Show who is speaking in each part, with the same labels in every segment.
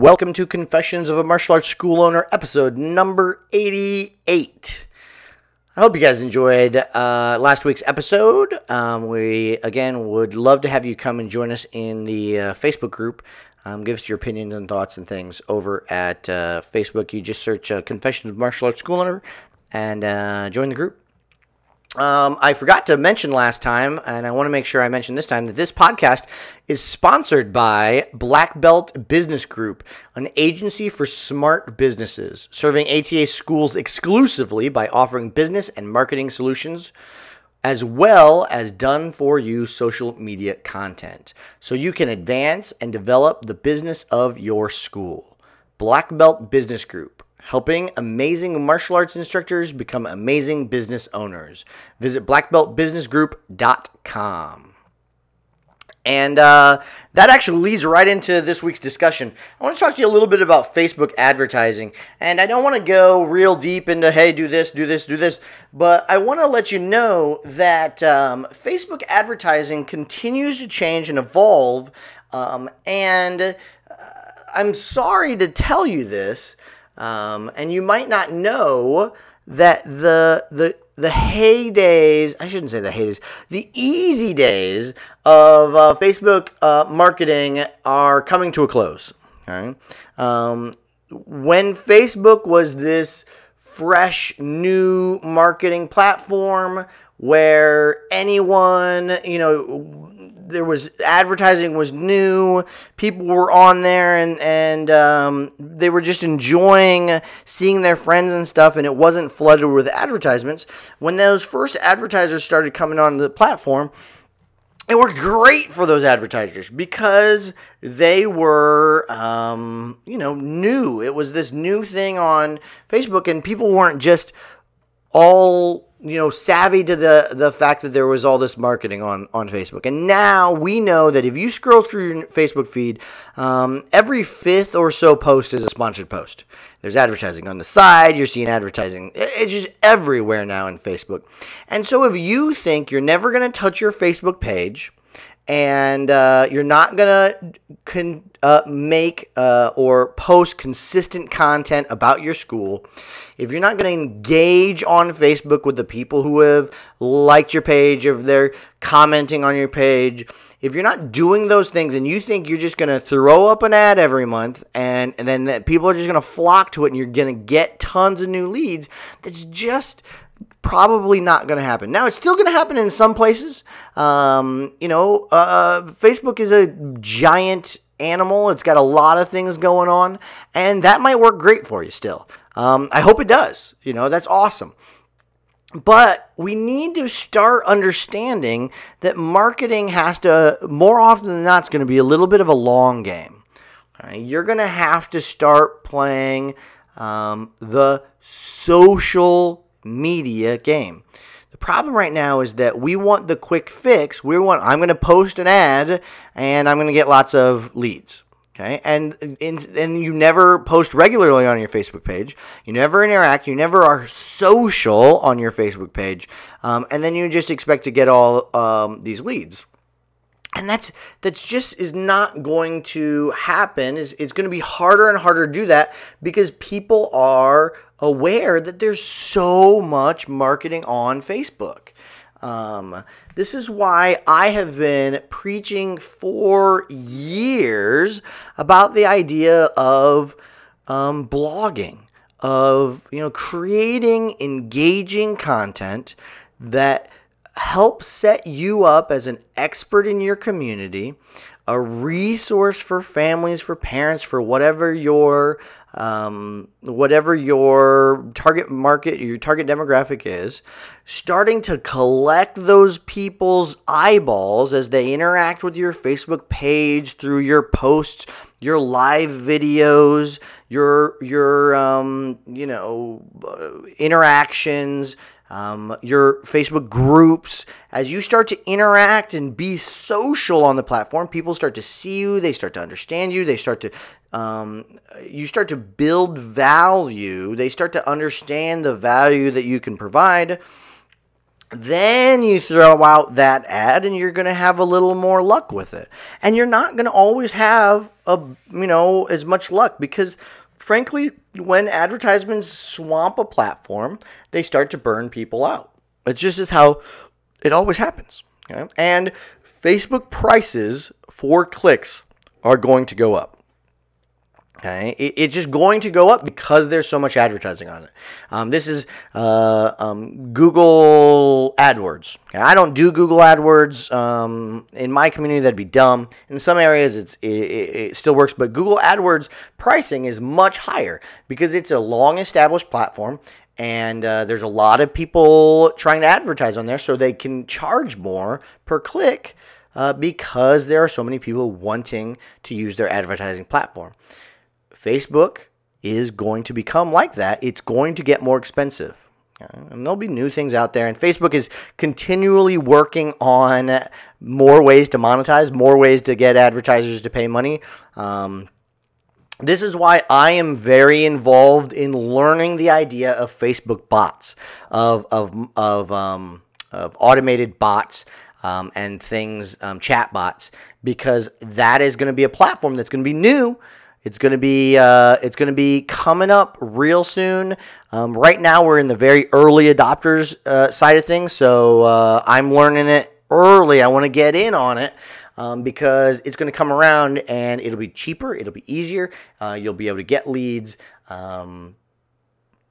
Speaker 1: Welcome to Confessions of a Martial Arts School Owner, episode number 88. I hope you guys enjoyed uh, last week's episode. Um, we, again, would love to have you come and join us in the uh, Facebook group. Um, give us your opinions and thoughts and things over at uh, Facebook. You just search uh, Confessions of Martial Arts School Owner and uh, join the group. Um, I forgot to mention last time, and I want to make sure I mention this time that this podcast is sponsored by Black Belt Business Group, an agency for smart businesses, serving ATA schools exclusively by offering business and marketing solutions as well as done for you social media content so you can advance and develop the business of your school. Black Belt Business Group helping amazing martial arts instructors become amazing business owners. Visit blackbeltbusinessgroup.com. And uh, that actually leads right into this week's discussion. I want to talk to you a little bit about Facebook advertising. And I don't want to go real deep into, hey, do this, do this, do this. But I want to let you know that um, Facebook advertising continues to change and evolve. Um, and uh, I'm sorry to tell you this, um, and you might not know that the the the heydays, I shouldn't say the heydays, the easy days of uh, Facebook uh, marketing are coming to a close. Okay? Um, when Facebook was this fresh, new marketing platform where anyone, you know, there was advertising was new. People were on there and and um, they were just enjoying seeing their friends and stuff, and it wasn't flooded with advertisements. When those first advertisers started coming on the platform, it worked great for those advertisers because they were, um, you know, new. It was this new thing on Facebook, and people weren't just all you know savvy to the the fact that there was all this marketing on on Facebook. And now we know that if you scroll through your Facebook feed, um, every fifth or so post is a sponsored post. There's advertising on the side. You're seeing advertising. It's just everywhere now in Facebook. And so if you think you're never going to touch your Facebook page and uh, you're not gonna con- uh, make uh, or post consistent content about your school, if you're not gonna engage on Facebook with the people who have liked your page, if they're commenting on your page, if you're not doing those things and you think you're just gonna throw up an ad every month and, and then people are just gonna flock to it and you're gonna get tons of new leads, that's just probably not going to happen. Now, it's still going to happen in some places. Um, you know, uh, uh, Facebook is a giant animal. It's got a lot of things going on, and that might work great for you still. Um, I hope it does. You know, that's awesome. But we need to start understanding that marketing has to, more often than not, it's going to be a little bit of a long game. Right? You're going to have to start playing um, the social media game. The problem right now is that we want the quick fix. We want I'm going to post an ad and I'm going to get lots of leads. Okay, and, and and you never post regularly on your Facebook page. You never interact. You never are social on your Facebook page, um, and then you just expect to get all um, these leads and that's that's just is not going to happen it's, it's going to be harder and harder to do that because people are aware that there's so much marketing on Facebook. Um, this is why I have been preaching for years about the idea of um, blogging, of you know creating engaging content that helps set you up as an expert in your community, a resource for families, for parents, for whatever your um, whatever your target market, your target demographic is, starting to collect those people's eyeballs as they interact with your Facebook page through your posts, your live videos, your your um, you know uh, interactions um, your Facebook groups. As you start to interact and be social on the platform, people start to see you, they start to understand you, they start to, um, you start to build value, they start to understand the value that you can provide. Then you throw out that ad and you're going to have a little more luck with it. And you're not going to always have a, you know, as much luck because frankly, when advertisements swamp a platform, they start to burn people out. It's just as how it always happens. Okay? And Facebook prices for clicks are going to go up. Okay, it, it's just going to go up because there's so much advertising on it. Um, this is uh, um, Google AdWords. Okay? I don't do Google AdWords um, in my community. That'd be dumb. In some areas, it's it, it, still works, but Google AdWords pricing is much higher because it's a long-established platform and uh, there's a lot of people trying to advertise on there so they can charge more per click uh, because there are so many people wanting to use their advertising platform. Facebook is going to become like that. It's going to get more expensive. And there'll be new things out there. And Facebook is continually working on more ways to monetize, more ways to get advertisers to pay money. Um, this is why I am very involved in learning the idea of Facebook bots, of, of, of, um, of automated bots um, and things, um, chat bots, because that is going to be a platform that's going to be new it's to be uh, it's to be coming up real soon. Um, right now, we're in the very early adopters uh, side of things, so uh, I'm learning it early. I want to get in on it. Um, because it's going to come around and it'll be cheaper, it'll be easier. Uh, you'll be able to get leads um,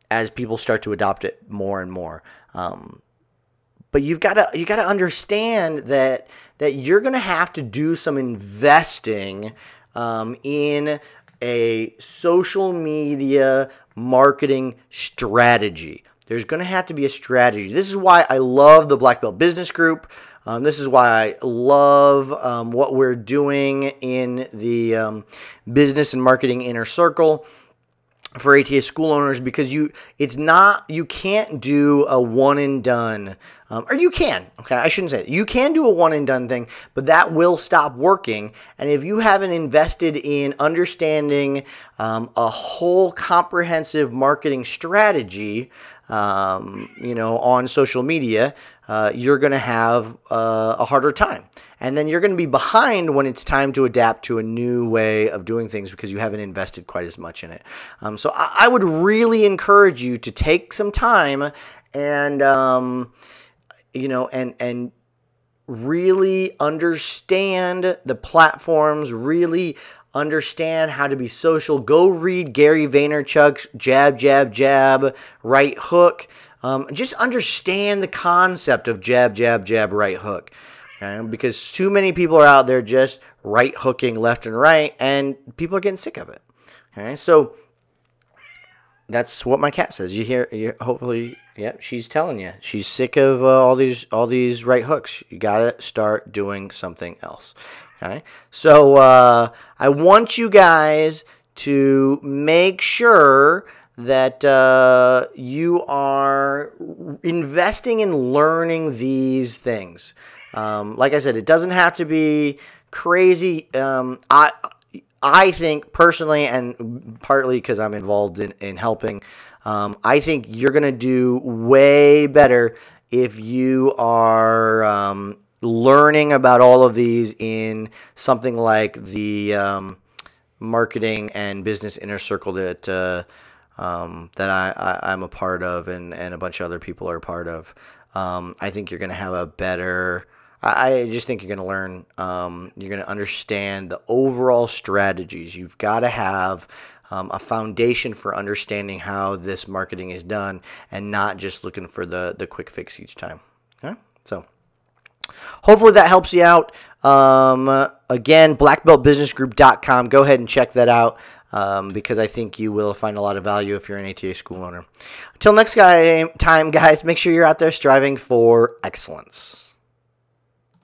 Speaker 1: as people start to adopt it more and more. Um, but you've got to you got to understand that that you're going to have to do some investing um, in a social media marketing strategy. There's going to have to be a strategy. This is why I love the Black Belt Business Group. Um, this is why I love um, what we're doing in the um, business and marketing inner circle for ATA school owners because you it's not you can't do a one and done um, or you can okay I shouldn't say you can do a one and done thing but that will stop working. And if you haven't invested in understanding um, a whole comprehensive marketing strategy um, you know on social media uh, you're going to have uh, a harder time. And then you're going to be behind when it's time to adapt to a new way of doing things because you haven't invested quite as much in it. Um, so I, I, would really encourage you to take some time and, um, you know, and, and, really understand the platforms, really understand how to be social. Go read Gary Vaynerchuk's Jab, Jab, Jab, Right Hook. Um, just understand the concept of jab, jab, jab, right hook. Okay? Because too many people are out there just right hooking left and right, and people are getting sick of it. Okay, so that's what my cat says. You hear? You, hopefully, yeah, she's telling you she's sick of uh, all these all these right hooks. You gotta start doing something else. Okay, so uh, I want you guys to make sure that uh, you are investing in learning these things. Um, like I said, it doesn't have to be crazy. Um, I I think personally, and partly because I'm involved in, in helping, um, I think you're going to do way better if you are um, learning about all of these in something like the um, marketing and business inner circle that. Uh, um, that I, I, am a part of and, and a bunch of other people are a part of. Um, I think you're going to have a better, I, I just think you're going to learn, um, you're going to understand the overall strategies. You've got to have um, a foundation for understanding how this marketing is done and not just looking for the, the quick fix each time. Okay? So hopefully that helps you out. Um, again, blackbeltbusinessgroup.com. Go ahead and check that out. Um, because I think you will find a lot of value if you're an ATA school owner. Until next guy, time, guys, make sure you're out there striving for excellence.